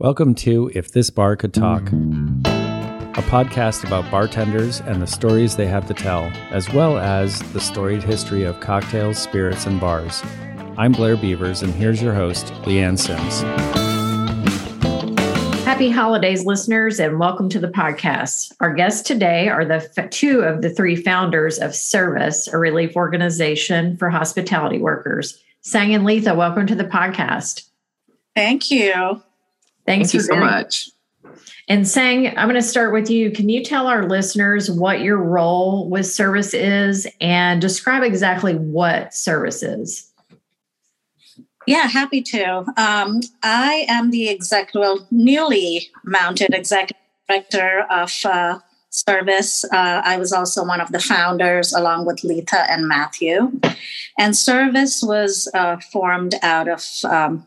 Welcome to If This Bar Could Talk, a podcast about bartenders and the stories they have to tell, as well as the storied history of cocktails, spirits, and bars. I'm Blair Beavers, and here's your host, Leanne Sims. Happy holidays, listeners, and welcome to the podcast. Our guests today are the f- two of the three founders of Service, a relief organization for hospitality workers. Sang and Letha, welcome to the podcast. Thank you. Thanks Thank you so being- much. And Sang, I'm going to start with you. Can you tell our listeners what your role with Service is and describe exactly what Service is? Yeah, happy to. Um, I am the executive, well, newly mounted executive director of uh, Service. Uh, I was also one of the founders, along with Letha and Matthew. And Service was uh, formed out of um,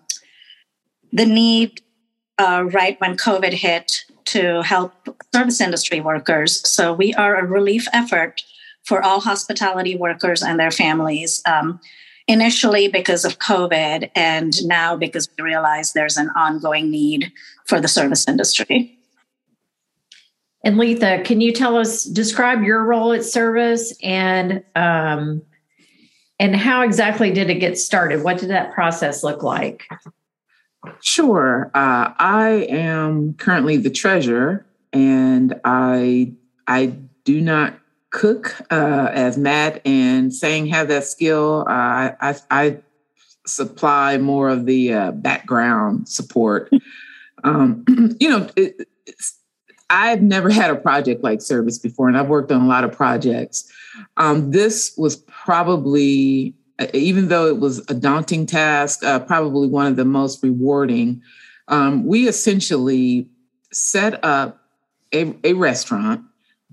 the need uh, right when COVID hit to help service industry workers. So we are a relief effort for all hospitality workers and their families. Um, initially because of COVID, and now because we realize there's an ongoing need for the service industry. And Letha, can you tell us, describe your role at Service and um, and how exactly did it get started? What did that process look like? Sure. Uh, I am currently the treasurer, and I I do not cook uh, as Matt and Sang have that skill. Uh, I, I supply more of the uh, background support. Um, you know, it, I've never had a project like service before, and I've worked on a lot of projects. Um, this was probably even though it was a daunting task, uh, probably one of the most rewarding. Um, we essentially set up a, a restaurant,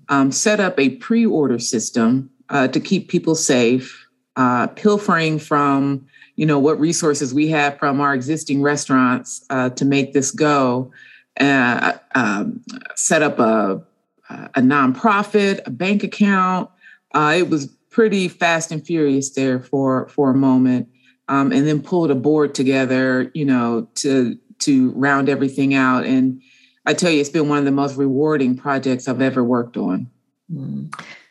um, set up a pre order system uh, to keep people safe, uh, pilfering from you know what resources we have from our existing restaurants uh, to make this go. Uh, um, set up a, a nonprofit, a bank account. Uh, it was pretty fast and furious there for for a moment, um, and then pulled a board together, you know, to to round everything out. And I tell you, it's been one of the most rewarding projects I've ever worked on.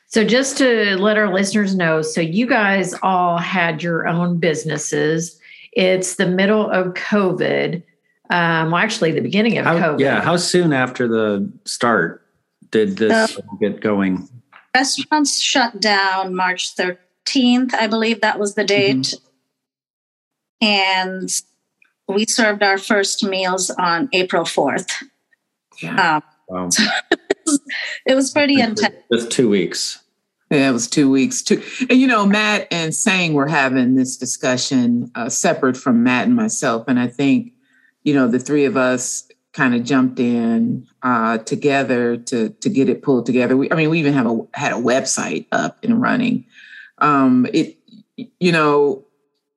So, just to let our listeners know, so you guys all had your own businesses. It's the middle of COVID. Um, well, actually, the beginning of How, COVID. yeah, how soon after the start did this get going? Restaurants shut down March 13th, I believe that was the date. And we served our first meals on April 4th. Yeah. Um, Wow. it was pretty intense. Just two weeks. Yeah, it was two weeks. Two, and you know, Matt and Sang were having this discussion uh, separate from Matt and myself, and I think, you know, the three of us kind of jumped in uh, together to to get it pulled together. We, I mean, we even have a had a website up and running. Um, it, you know,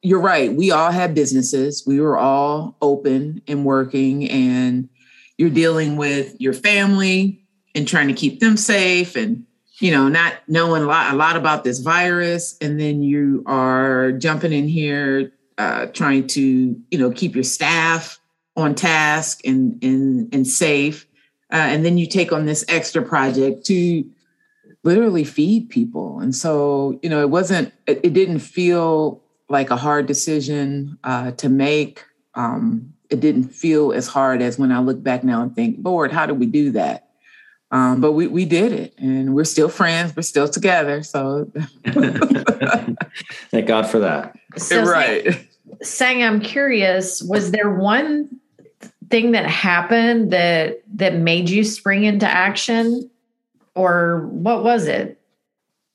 you're right. We all had businesses. We were all open and working, and you're dealing with your family and trying to keep them safe and you know, not knowing a lot, a lot about this virus, and then you are jumping in here, uh, trying to, you know, keep your staff on task and and and safe, uh, and then you take on this extra project to literally feed people, and so you know, it wasn't, it, it didn't feel like a hard decision uh, to make. Um, it didn't feel as hard as when I look back now and think, Lord, how did we do that? Um, but we we did it, and we're still friends. We're still together. So, Thank God for that. So, right. Sang I'm curious, was there one thing that happened that that made you spring into action? Or what was it?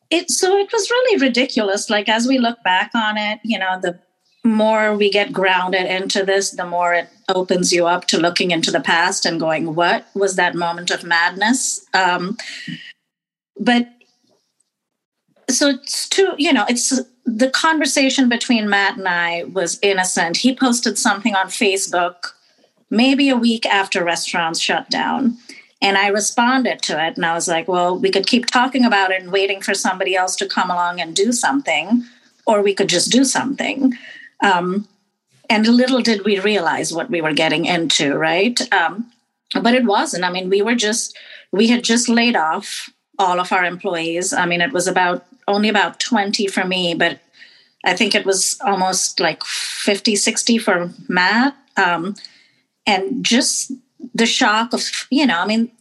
It so it was really ridiculous. Like as we look back on it, you know, the more we get grounded into this, the more it opens you up to looking into the past and going, "What was that moment of madness?" Um, but so it's too, you know, it's the conversation between Matt and I was innocent. He posted something on Facebook maybe a week after restaurants shut down. And I responded to it and I was like, well, we could keep talking about it and waiting for somebody else to come along and do something, or we could just do something. Um, and little did we realize what we were getting into, right? Um, but it wasn't. I mean, we were just, we had just laid off all of our employees. I mean, it was about only about 20 for me, but I think it was almost like 50, 60 for Matt. Um, and just the shock of, you know, I mean,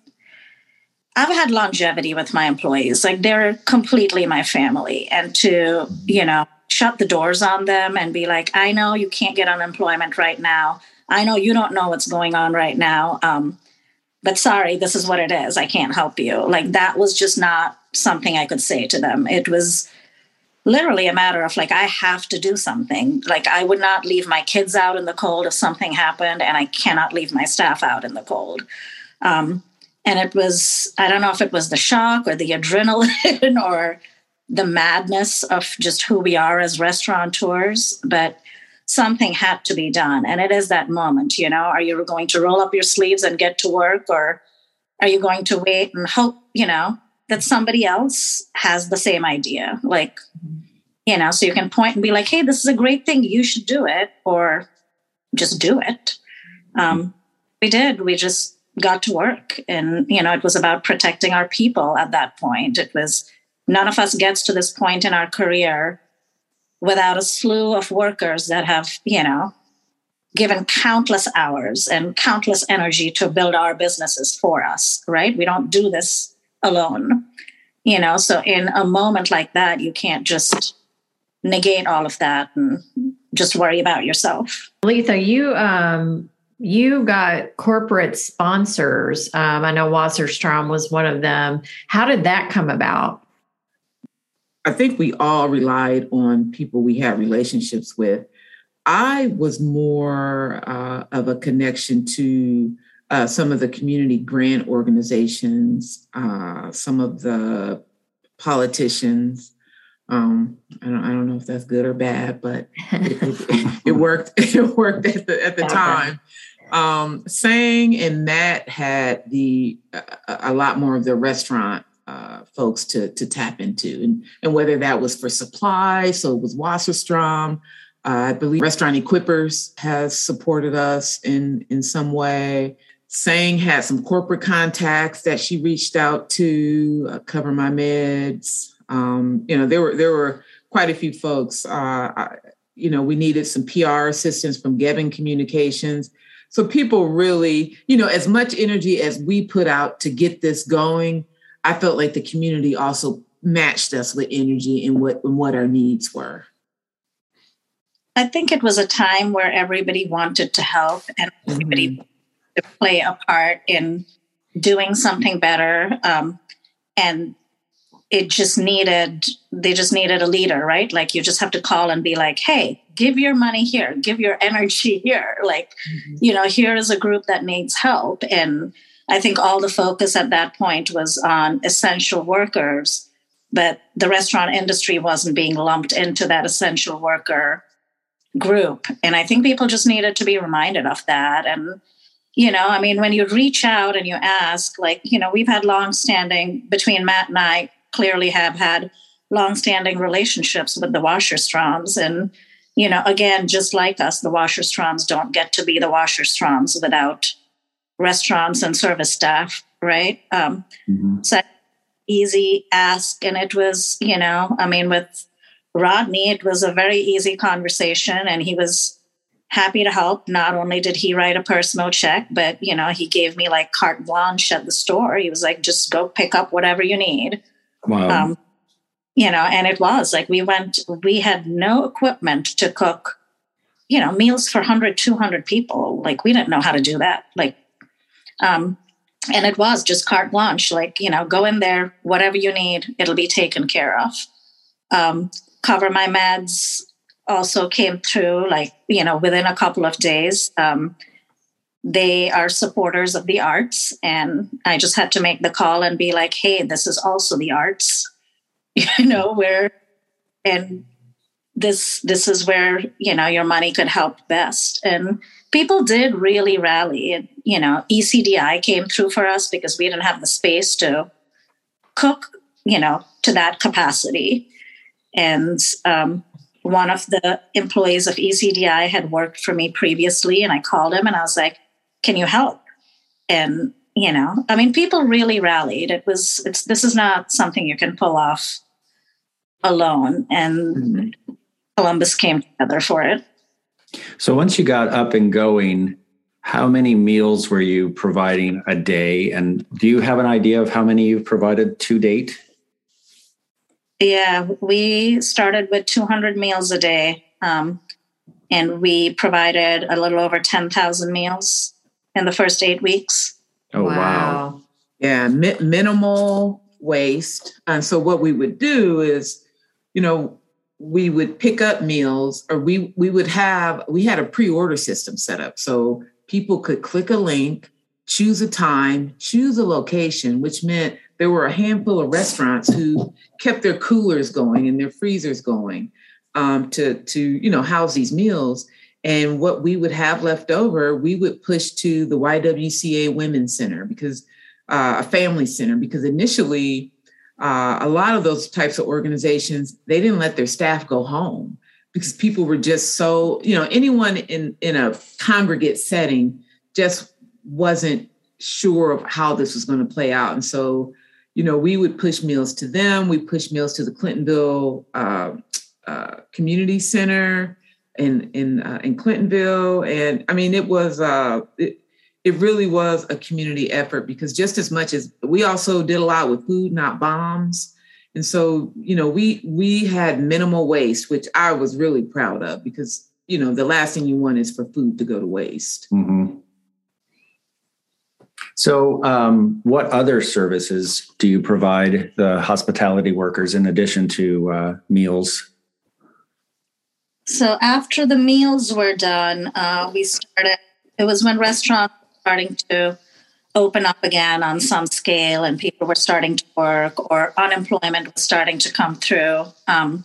I've had longevity with my employees. Like they're completely my family. And to, you know, shut the doors on them and be like, I know you can't get unemployment right now. I know you don't know what's going on right now. Um, but sorry, this is what it is. I can't help you. Like that was just not something I could say to them. It was literally a matter of like, I have to do something. Like I would not leave my kids out in the cold if something happened, and I cannot leave my staff out in the cold. Um, and it was, I don't know if it was the shock or the adrenaline or the madness of just who we are as restaurateurs, but something had to be done. And it is that moment, you know, are you going to roll up your sleeves and get to work or are you going to wait and hope, you know, that somebody else has the same idea? Like, you know, so you can point and be like, hey, this is a great thing. You should do it or just do it. Um, we did. We just got to work. And, you know, it was about protecting our people at that point. It was, none of us gets to this point in our career without a slew of workers that have, you know, given countless hours and countless energy to build our businesses for us, right? We don't do this alone, you know. So, in a moment like that, you can't just negate all of that and just worry about yourself. Letha, you um, you got corporate sponsors. Um, I know Wasserstrom was one of them. How did that come about? I think we all relied on people we had relationships with. I was more uh, of a connection to uh, some of the community grant organizations, uh, some of the politicians. Um, I don't, I don't know if that's good or bad, but it, it, it worked. It worked at the at the time. Um, Sang and Matt had the a lot more of the restaurant uh, folks to to tap into, and and whether that was for supply, so it was Wasserstrom. Uh, I believe Restaurant Equippers has supported us in in some way. Sang had some corporate contacts that she reached out to uh, CoverMyMeds. Um, you know, there were there were quite a few folks. Uh, I, you know, we needed some PR assistance from Gebben Communications. So people really, you know, as much energy as we put out to get this going, I felt like the community also matched us with energy and what and what our needs were. I think it was a time where everybody wanted to help and everybody mm-hmm. to play a part in doing something better. Um, and it just needed they just needed a leader right like you just have to call and be like hey give your money here give your energy here like mm-hmm. you know here is a group that needs help and I think all the focus at that point was on essential workers, but the restaurant industry wasn't being lumped into that essential worker group. And I think people just needed to be reminded of that. And, you know, I mean, when you reach out and you ask, like, you know, we've had long-standing between Matt and I clearly have had long-standing relationships with the Wasserstroms. And, you know, again, just like us, the Wasserstroms don't get to be the Wasserstroms without restaurants and service staff, right? Um, mm-hmm. So easy ask, and it was, you know, I mean, with Rodney, it was a very easy conversation, and he was happy to help. Not only did he write a personal check, but you know, he gave me like carte blanche at the store. He was like, "Just go pick up whatever you need." Wow. Um, you know, and it was like we went. We had no equipment to cook you know meals for 100 200 people like we didn't know how to do that like um, and it was just carte blanche, like, you know, go in there, whatever you need, it'll be taken care of. Um, CoverMyMeds also came through, like, you know, within a couple of days. Um, they are supporters of the arts. And I just had to make the call and be like, hey, this is also the arts, you know, where, and this this is where you know your money could help best and people did really rally and you know ECDI came through for us because we didn't have the space to cook you know to that capacity and um, one of the employees of ECDI had worked for me previously, and I called him and I was like, "Can you help?" And you know, I mean, people really rallied. It was it's this is not something you can pull off alone, and mm-hmm. Columbus came together for it. So once you got up and going, how many meals were you providing a day? And do you have an idea of how many you've provided to date? Yeah, we started with 200 meals a day, um, and we provided a little over 10,000 meals in the first eight weeks. Oh, wow. wow. Yeah, mi- minimal waste. And so, what we would do is, you know, we would pick up meals or we we would have we had a pre-order system set up so people could click a link choose a time choose a location which meant there were a handful of restaurants who kept their coolers going and their freezers going um, to to you know house these meals. And what we would have left over, we would push to the YWCA Women's Center because uh, a family center. Because initially, uh, a lot of those types of organizations they didn't let their staff go home because people were just so you know anyone in in a congregate setting just wasn't sure of how this was going to play out. And so you know, we would push meals to them. We push meals to the Clintonville uh, uh, Community Center in in uh, in Clintonville, and I mean, it was uh, it, it really was a community effort because just as much as we also did a lot with food, not bombs, and so you know, we we had minimal waste, which I was really proud of because you know the last thing you want is for food to go to waste. Mm-hmm. So, um, what other services do you provide the hospitality workers in addition to uh, meals? So, after the meals were done, uh, we started. It was when restaurants were starting to open up again on some scale, and people were starting to work, or unemployment was starting to come through. Um,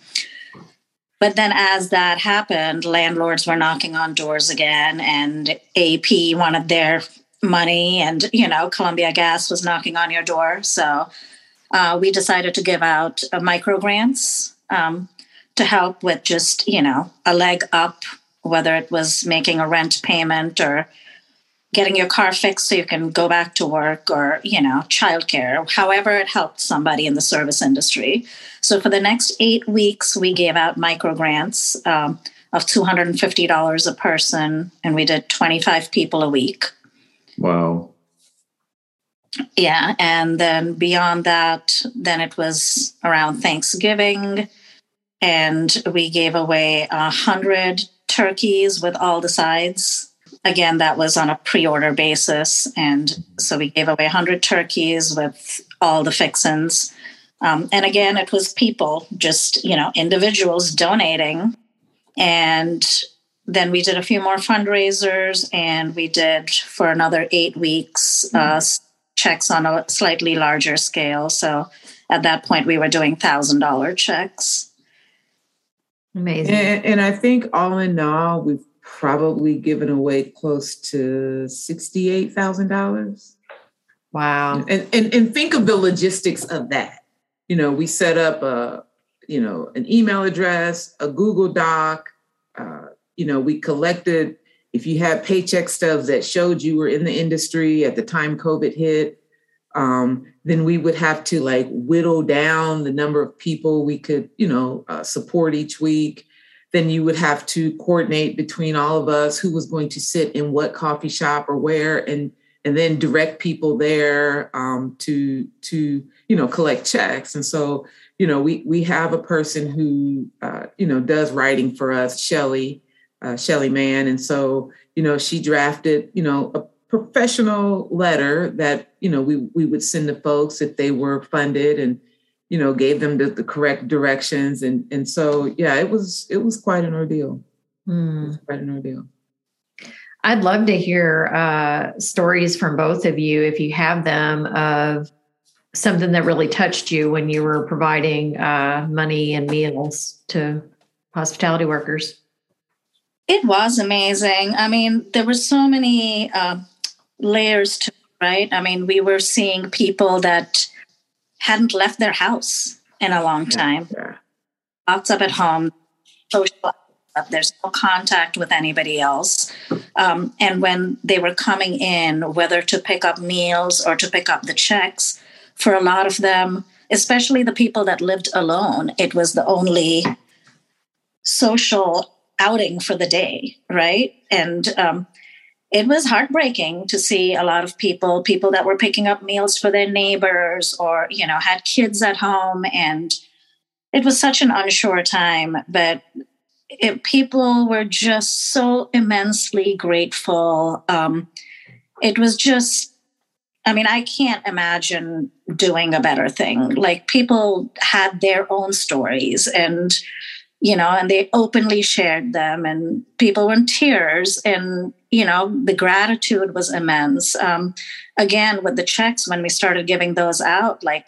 but then, as that happened, landlords were knocking on doors again, and AP wanted their money and you know columbia gas was knocking on your door so uh, we decided to give out uh, micro grants um, to help with just you know a leg up whether it was making a rent payment or getting your car fixed so you can go back to work or you know childcare however it helped somebody in the service industry so for the next eight weeks we gave out micro grants um, of $250 a person and we did 25 people a week Wow. Yeah. And then beyond that, then it was around Thanksgiving. And we gave away a hundred turkeys with all the sides. Again, that was on a pre-order basis. And so we gave away hundred turkeys with all the fixins. Um, and again, it was people, just, you know, individuals donating. And then we did a few more fundraisers and we did for another eight weeks uh, mm-hmm. checks on a slightly larger scale so at that point we were doing thousand dollar checks amazing and, and, i think all in all we've probably given away close to $68000 wow. And, and and think of the logistics of that. You know we set up a you know an email address a google doc uh, you know, we collected, if you had paycheck stubs that showed you were in the industry at the time COVID hit, um, then we would have to like whittle down the number of people we could, you know, uh, support each week. Then you would have to coordinate between all of us who was going to sit in what coffee shop or where, and and then direct people there um, to to you know collect checks. And so you know we we have a person who uh, you know does writing for us, Shelly, uh, Shelly Mann. And so, you know, she drafted, you know, a professional letter that, you know, we, we would send to folks if they were funded and, you know, gave them the, the correct directions. And, and so, yeah, it was, it was quite an ordeal. Mm. quite an ordeal. I'd love to hear uh, stories from both of you, if you have them, of something that really touched you when you were providing uh, money and meals to hospitality workers. It was amazing. I mean, there were so many uh, layers to right. I mean, we were seeing people that hadn't left their house in a long time, yeah. locked up at home, social there's no contact with anybody else. Um, and when they were coming in, whether to pick up meals or to pick up the checks, for a lot of them, especially the people that lived alone, it was the only social outing for the day, right? And um, it was heartbreaking to see a lot of people, people that were picking up meals for their neighbors or, you know, had kids at home. And it was such an unsure time. But it, people were just so immensely grateful. Um, it was just, I mean, I can't imagine doing a better thing. Like people had their own stories and, you know, and they openly shared them, and people were in tears, and, you know, the gratitude was immense. Um, again, with the checks, when we started giving those out, like,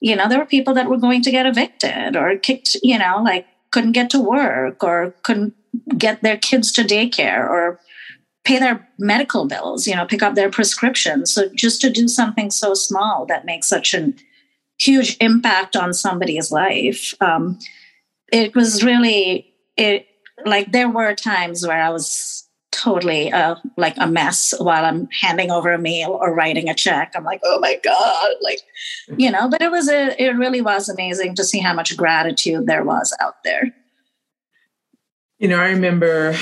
you know, there were people that were going to get evicted or kicked, you know, like couldn't get to work or couldn't get their kids to daycare or pay their medical bills, you know, pick up their prescriptions. So just to do something so small that makes such a huge impact on somebody's life, um, it was really it. Like there were times where I was totally uh, like a mess while I'm handing over a meal or writing a check. I'm like, oh my god, like you know. But it was a, it really was amazing to see how much gratitude there was out there. You know, I remember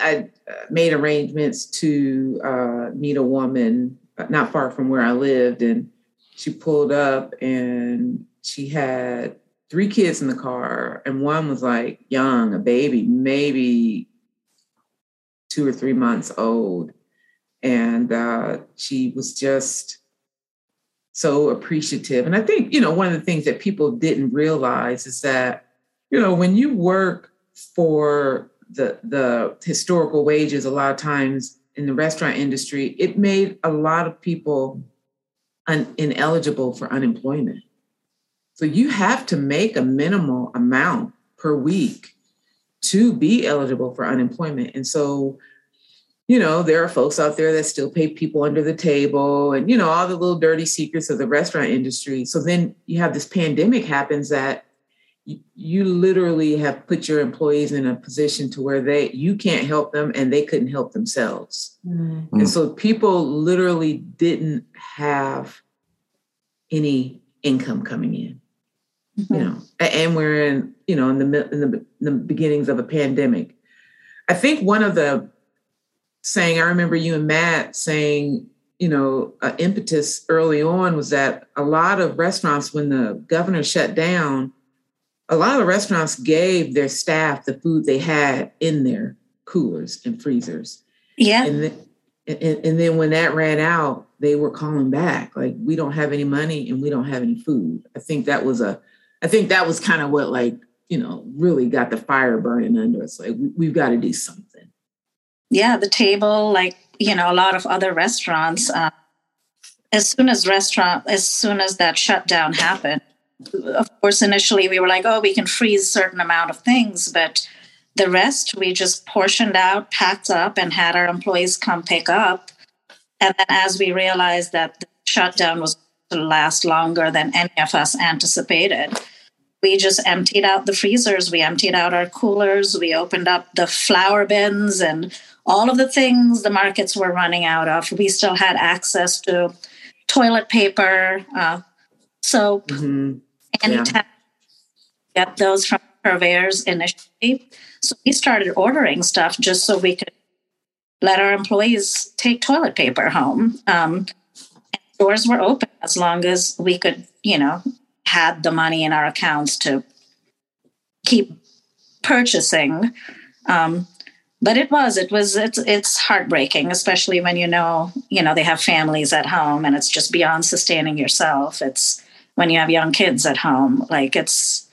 I uh, made arrangements to uh, meet a woman uh, not far from where I lived, and she pulled up and she had three kids in the car, and one was like young, a baby, maybe two or three months old. And uh, she was just so appreciative. And I think, you know, one of the things that people didn't realize is that, you know, when you work for the the historical wages, a lot of times in the restaurant industry, it made a lot of people un- ineligible for unemployment. So you have to make a minimal amount per week to be eligible for unemployment. And so, you know, there are folks out there that still pay people under the table and, you know, all the little dirty secrets of the restaurant industry. So then you have this pandemic happens that you, literally have put your employees in a position to where they you can't help them and they couldn't help themselves. Mm-hmm. And so people literally didn't have any income coming in. Mm-hmm. You know, and we're in you know, in the, in the, in the beginnings of a pandemic. I think one of the saying, I remember you and Matt saying, you know, uh, impetus early on was that a lot of restaurants, when the governor shut down, a lot of restaurants gave their staff the food they had in their coolers and freezers. Yeah. And then, and, and then when that ran out, they were calling back like, we don't have any money and we don't have any food. I think that was a, I think that was kind of what like you know, really got the fire burning under us. Like we, have got to do something. Yeah, the table, like you know, a lot of other restaurants. Uh, as soon as restaurant, as soon as that shutdown happened, of course, initially we were like, oh, we can freeze certain amount of things, but the rest we just portioned out, packed up, and had our employees come pick up. And then as we realized that the shutdown was to last longer than any of us anticipated, we just emptied out the freezers, we emptied out our coolers, we opened up the flour bins and all of the things the markets were running out of. We still had access to toilet paper, uh, soap, mm-hmm. anytime yeah. get those from purveyors initially. So we started ordering stuff just so we could let our employees take toilet paper home. Um, stores were open as long as we could, you know, had the money in our accounts to keep purchasing. Um, but it was it was it's it's heartbreaking especially when you know you know they have families at home and it's just beyond sustaining yourself it's when you have young kids at home like it's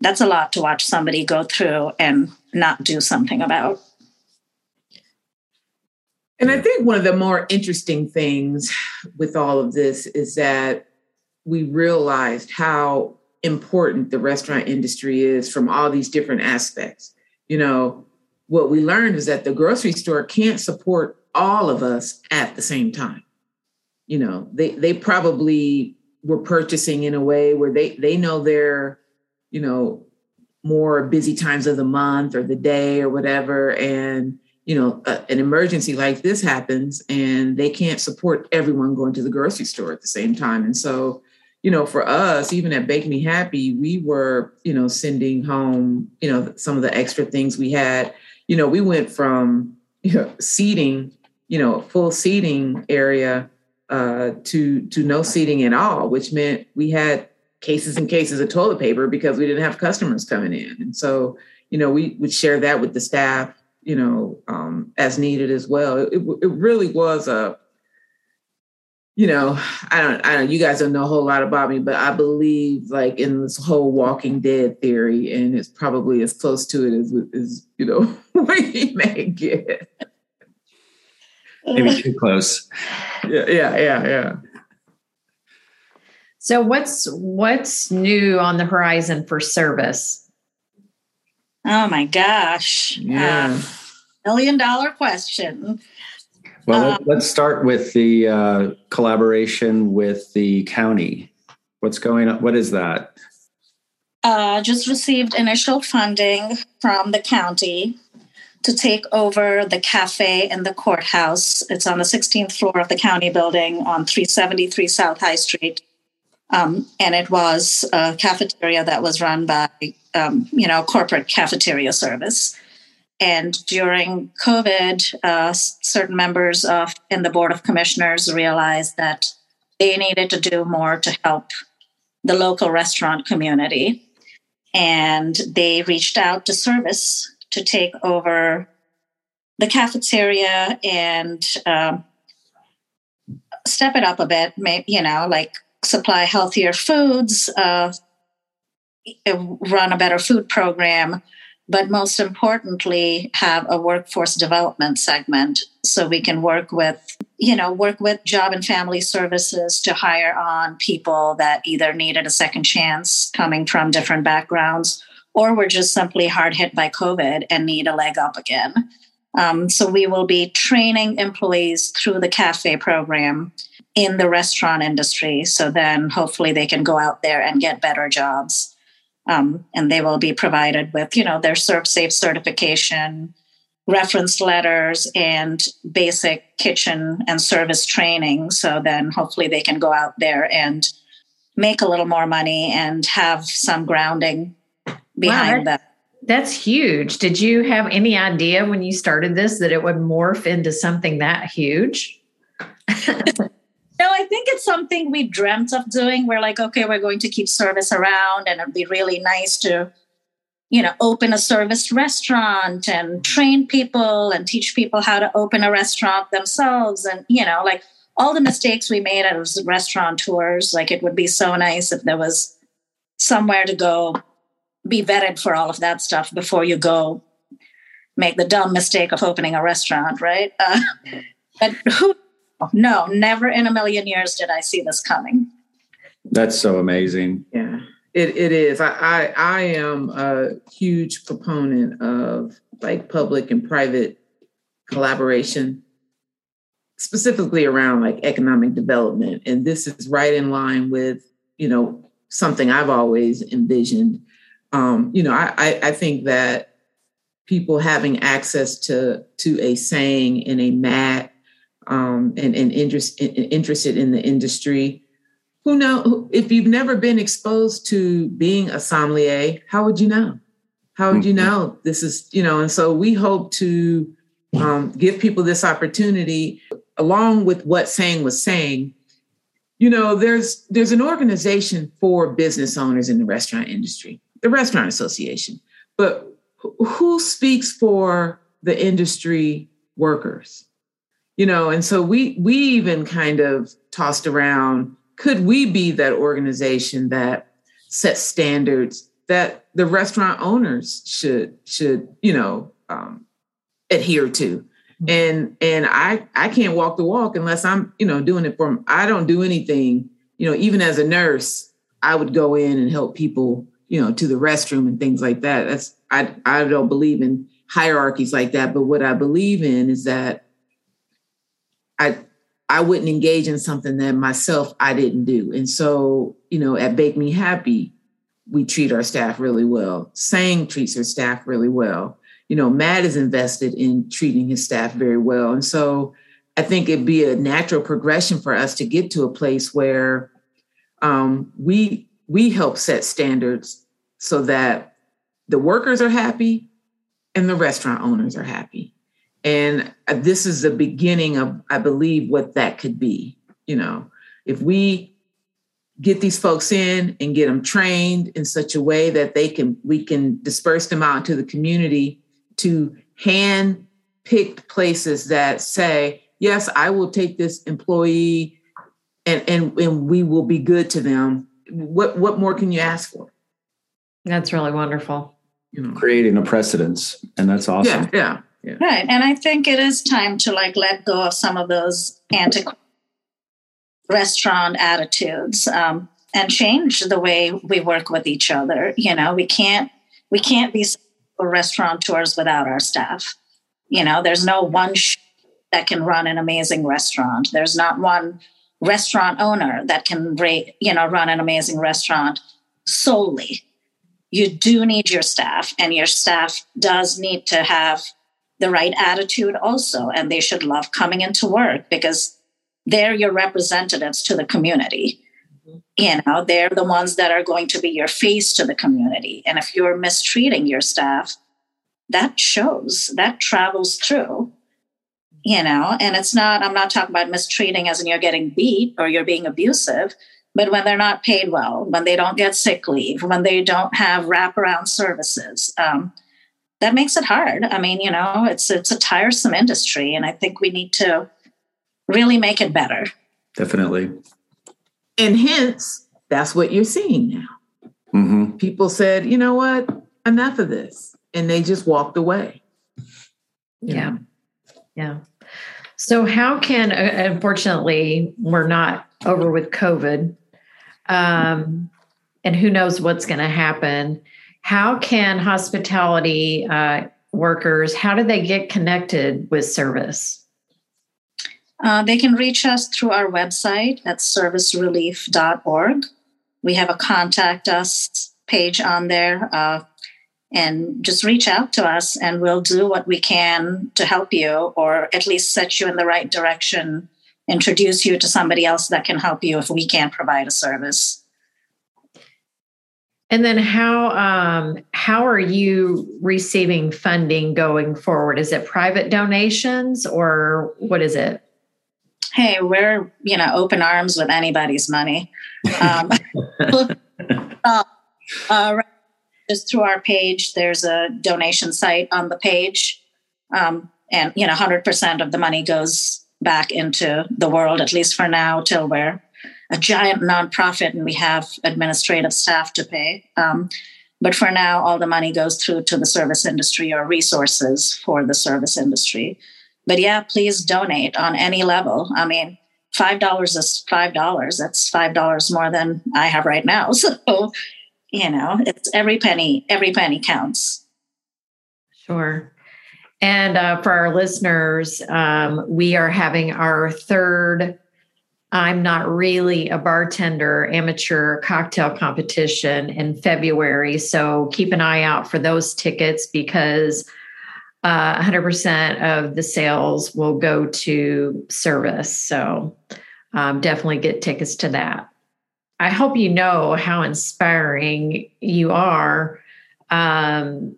that's a lot to watch somebody go through and not do something about and i think one of the more interesting things with all of this is that we realized how important the restaurant industry is from all these different aspects. You know, what we learned is that the grocery store can't support all of us at the same time. You know, they they probably were purchasing in a way where they they know their, you know, more busy times of the month or the day or whatever and you know a, an emergency like this happens and they can't support everyone going to the grocery store at the same time and so you know for us even at Bake Me Happy we were you know sending home you know some of the extra things we had you know we went from you know seating you know full seating area uh to to no seating at all which meant we had cases and cases of toilet paper because we didn't have customers coming in. And so, you know, we would share that with the staff, you know, um, as needed as well. It, it really was a, you know, I don't, I don't, you guys don't know a whole lot about me, but I believe like in this whole Walking Dead theory, and it's probably as close to it as, as you know, we may get. Maybe too close. Yeah, yeah, yeah, yeah. So what's what's new on the horizon for service? Oh my gosh. Yeah. Uh, million dollar question. Well, um, let's start with the uh, collaboration with the county. What's going on? What is that? Uh, just received initial funding from the county to take over the cafe and the courthouse. It's on the 16th floor of the county building on 373 South High Street. Um, and it was a cafeteria that was run by, um, you know, corporate cafeteria service. And during COVID, uh, certain members of in the board of commissioners realized that they needed to do more to help the local restaurant community, and they reached out to service to take over the cafeteria and um, step it up a bit. Maybe you know, like supply healthier foods, uh, run a better food program, but most importantly, have a workforce development segment so we can work with, you know, work with job and family services to hire on people that either needed a second chance coming from different backgrounds or were just simply hard hit by COVID and need a leg up again. Um, so we will be training employees through the cafe program in the restaurant industry. So then hopefully they can go out there and get better jobs. Um, and they will be provided with, you know, their ServSafe certification, reference letters, and basic kitchen and service training. So then hopefully they can go out there and make a little more money and have some grounding behind wow, them. That's huge. Did you have any idea when you started this that it would morph into something that huge? No, I think it's something we dreamt of doing. We're like, okay, we're going to keep service around, and it'd be really nice to, you know, open a service restaurant and train people and teach people how to open a restaurant themselves. And, you know, like all the mistakes we made as restaurateurs, like it would be so nice if there was somewhere to go be vetted for all of that stuff before you go make the dumb mistake of opening a restaurant, right? Uh, but who no, never in a million years did I see this coming. That's so amazing. Yeah, it, it is. I, I, I am a huge proponent of like public and private collaboration, specifically around like economic development. And this is right in line with, you know, something I've always envisioned. Um, you know, I, I, I think that people having access to to a saying in a mat um, and, and interest, interested in the industry. Who know if you've never been exposed to being a sommelier, how would you know? How would you mm-hmm. know this is, you know? And so we hope to um, give people this opportunity, along with what Sang was saying. You know, there's there's an organization for business owners in the restaurant industry, the Restaurant Association, but who speaks for the industry workers? You know and so we we even kind of tossed around could we be that organization that sets standards that the restaurant owners should should you know um, adhere to? Mm-hmm. and and i i can't walk the walk unless i'm you know doing it for i don't do anything. You know even as a nurse i would go in and help people you know to the restroom and things like that. That's i i don't believe in hierarchies like that but what i believe in is that I I wouldn't engage in something that myself I didn't do. And so, you know, at Bake Me Happy, we treat our staff really well. Sang treats her staff really well. You know, Matt is invested in treating his staff very well. And so I think it'd be a natural progression for us to get to a place where um, we we help set standards so that the workers are happy and the restaurant owners are happy. And uh, this is the beginning of, I believe, what that could be. You know, if we get these folks in and get them trained in such a way that they can, we can disperse them out into the community to hand picked places that say, yes, I will take this employee and, and, and we will be good to them. What, what more can you ask for? That's really wonderful. You know, creating a precedence. And that's awesome. Yeah. Yeah. Yeah. Right. And I think it is time to like let go of some of those antiquated restaurant attitudes um, and change the way we work with each other. You know, we can't we can't be restaurateurs without our staff. You know, there's no one that can run an amazing restaurant. There's not one restaurant owner that can you know, run an amazing restaurant solely. You do need your staff, and your staff does need to have the right attitude also. And they should love coming into work because they're your representatives to the community. Mm-hmm. You know, they're the ones that are going to be your face to the community. And if you're mistreating your staff, that shows, that travels through, you know, and it's not, I'm not talking about mistreating as in you're getting beat or you're being abusive, but when they're not paid well, when they don't get sick leave, when they don't have wraparound services, um, that makes it hard. I mean, you know, it's it's a tiresome industry, and I think we need to really make it better. Definitely. And hence, that's what you're seeing now. Mm-hmm. People said, you know what, enough of this, and they just walked away. Yeah, yeah. So, how can, uh, unfortunately, we're not over with COVID, um, and who knows what's going to happen how can hospitality uh, workers how do they get connected with service? Uh, they can reach us through our website at servicerelief.org we have a contact us page on there uh, and just reach out to us and we'll do what we can to help you or at least set you in the right direction introduce you to somebody else that can help you if we can't provide a service and then how um, how are you receiving funding going forward? Is it private donations or what is it? Hey, we're you know open arms with anybody's money. Um, uh, uh, just through our page, there's a donation site on the page, um, and you know, hundred percent of the money goes back into the world, at least for now, till we're a giant nonprofit and we have administrative staff to pay. Um, but for now, all the money goes through to the service industry or resources for the service industry. But yeah, please donate on any level. I mean, five dollars is five dollars. That's five dollars more than I have right now. So, you know, it's every penny. Every penny counts. Sure. And uh, for our listeners, um, we are having our third I'm not really a bartender amateur cocktail competition in February. So keep an eye out for those tickets because uh, 100% of the sales will go to service. So um, definitely get tickets to that. I hope you know how inspiring you are um,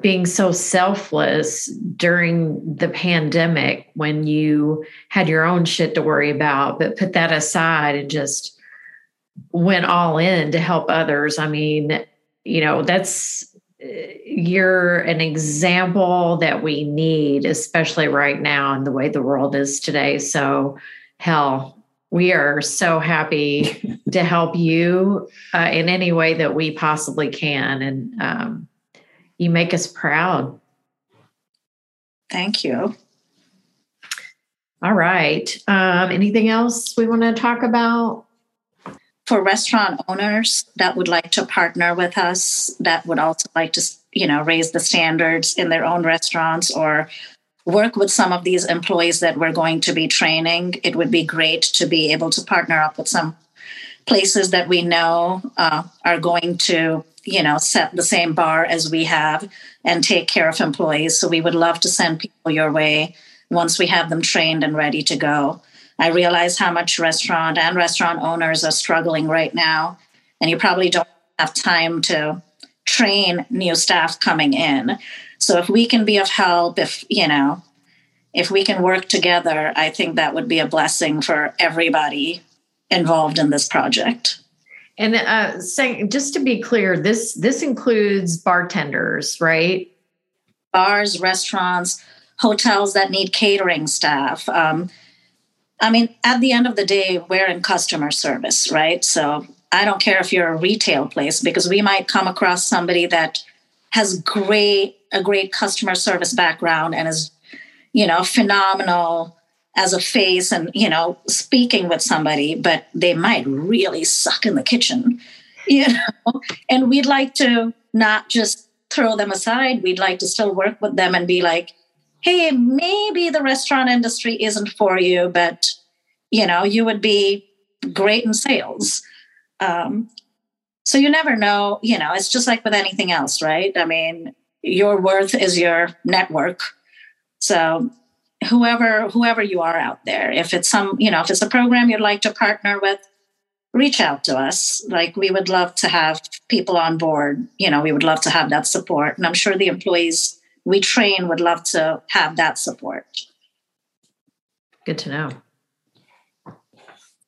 being so selfless during the pandemic when you had your own shit to worry about, but put that aside and just went all in to help others. I mean, you know, that's you're an example that we need, especially right now in the way the world is today. So, hell, we are so happy to help you uh, in any way that we possibly can. And, um, you make us proud. Thank you. All right. Um, anything else we want to talk about? For restaurant owners that would like to partner with us, that would also like to, you know, raise the standards in their own restaurants or work with some of these employees that we're going to be training, it would be great to be able to partner up with some places that we know uh, are going to, you know, set the same bar as we have and take care of employees. So we would love to send people your way once we have them trained and ready to go. I realize how much restaurant and restaurant owners are struggling right now, and you probably don't have time to train new staff coming in. So if we can be of help, if you know, if we can work together, I think that would be a blessing for everybody involved in this project. And uh, Sang just to be clear, this this includes bartenders, right? Bars, restaurants, hotels that need catering staff. Um, I mean, at the end of the day, we're in customer service, right? So I don't care if you're a retail place because we might come across somebody that has great a great customer service background and is, you know, phenomenal as a face and you know speaking with somebody, but they might really suck in the kitchen, you know. And we'd like to not just throw them aside. We'd like to still work with them and be like, hey, maybe the restaurant industry isn't for you, but you know, you would be great in sales. Um, so you never know, you know, it's just like with anything else, right? I mean, your worth is your network. So whoever whoever you are out there, if it's some, you know, if it's a program you'd like to partner with, reach out to us. Like we would love to have people on board. You know, we would love to have that support. And I'm sure the employees we train would love to have that support. Good to know.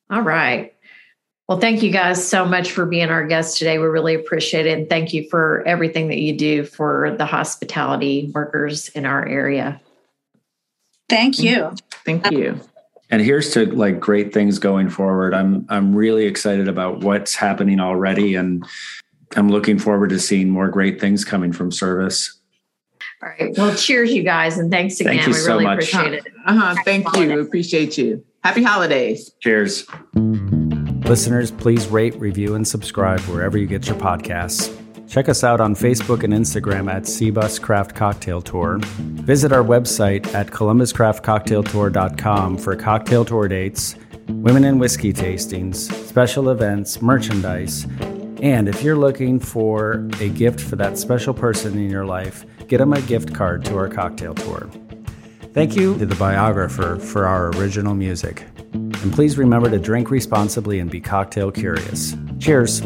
All right. Well, thank you guys so much for being our guests today. We really appreciate it. And thank you for everything that you do for the hospitality workers in our area. Thank you. Thank you. And here's to like great things going forward. I'm I'm really excited about what's happening already and I'm looking forward to seeing more great things coming from service. All right. Well, cheers, you guys, and thanks again. Thank you we so really much. appreciate it. Uh-huh. Thank you. We appreciate you. Happy holidays. Cheers. Listeners, please rate, review, and subscribe wherever you get your podcasts. Check us out on Facebook and Instagram at CBus Craft Cocktail Tour. Visit our website at columbuscraftcocktailtour.com for cocktail tour dates, women and whiskey tastings, special events, merchandise, and if you're looking for a gift for that special person in your life, get them a gift card to our cocktail tour. Thank you to the biographer for our original music. And please remember to drink responsibly and be cocktail curious. Cheers.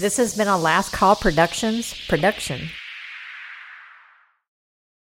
This has been a Last Call Productions production.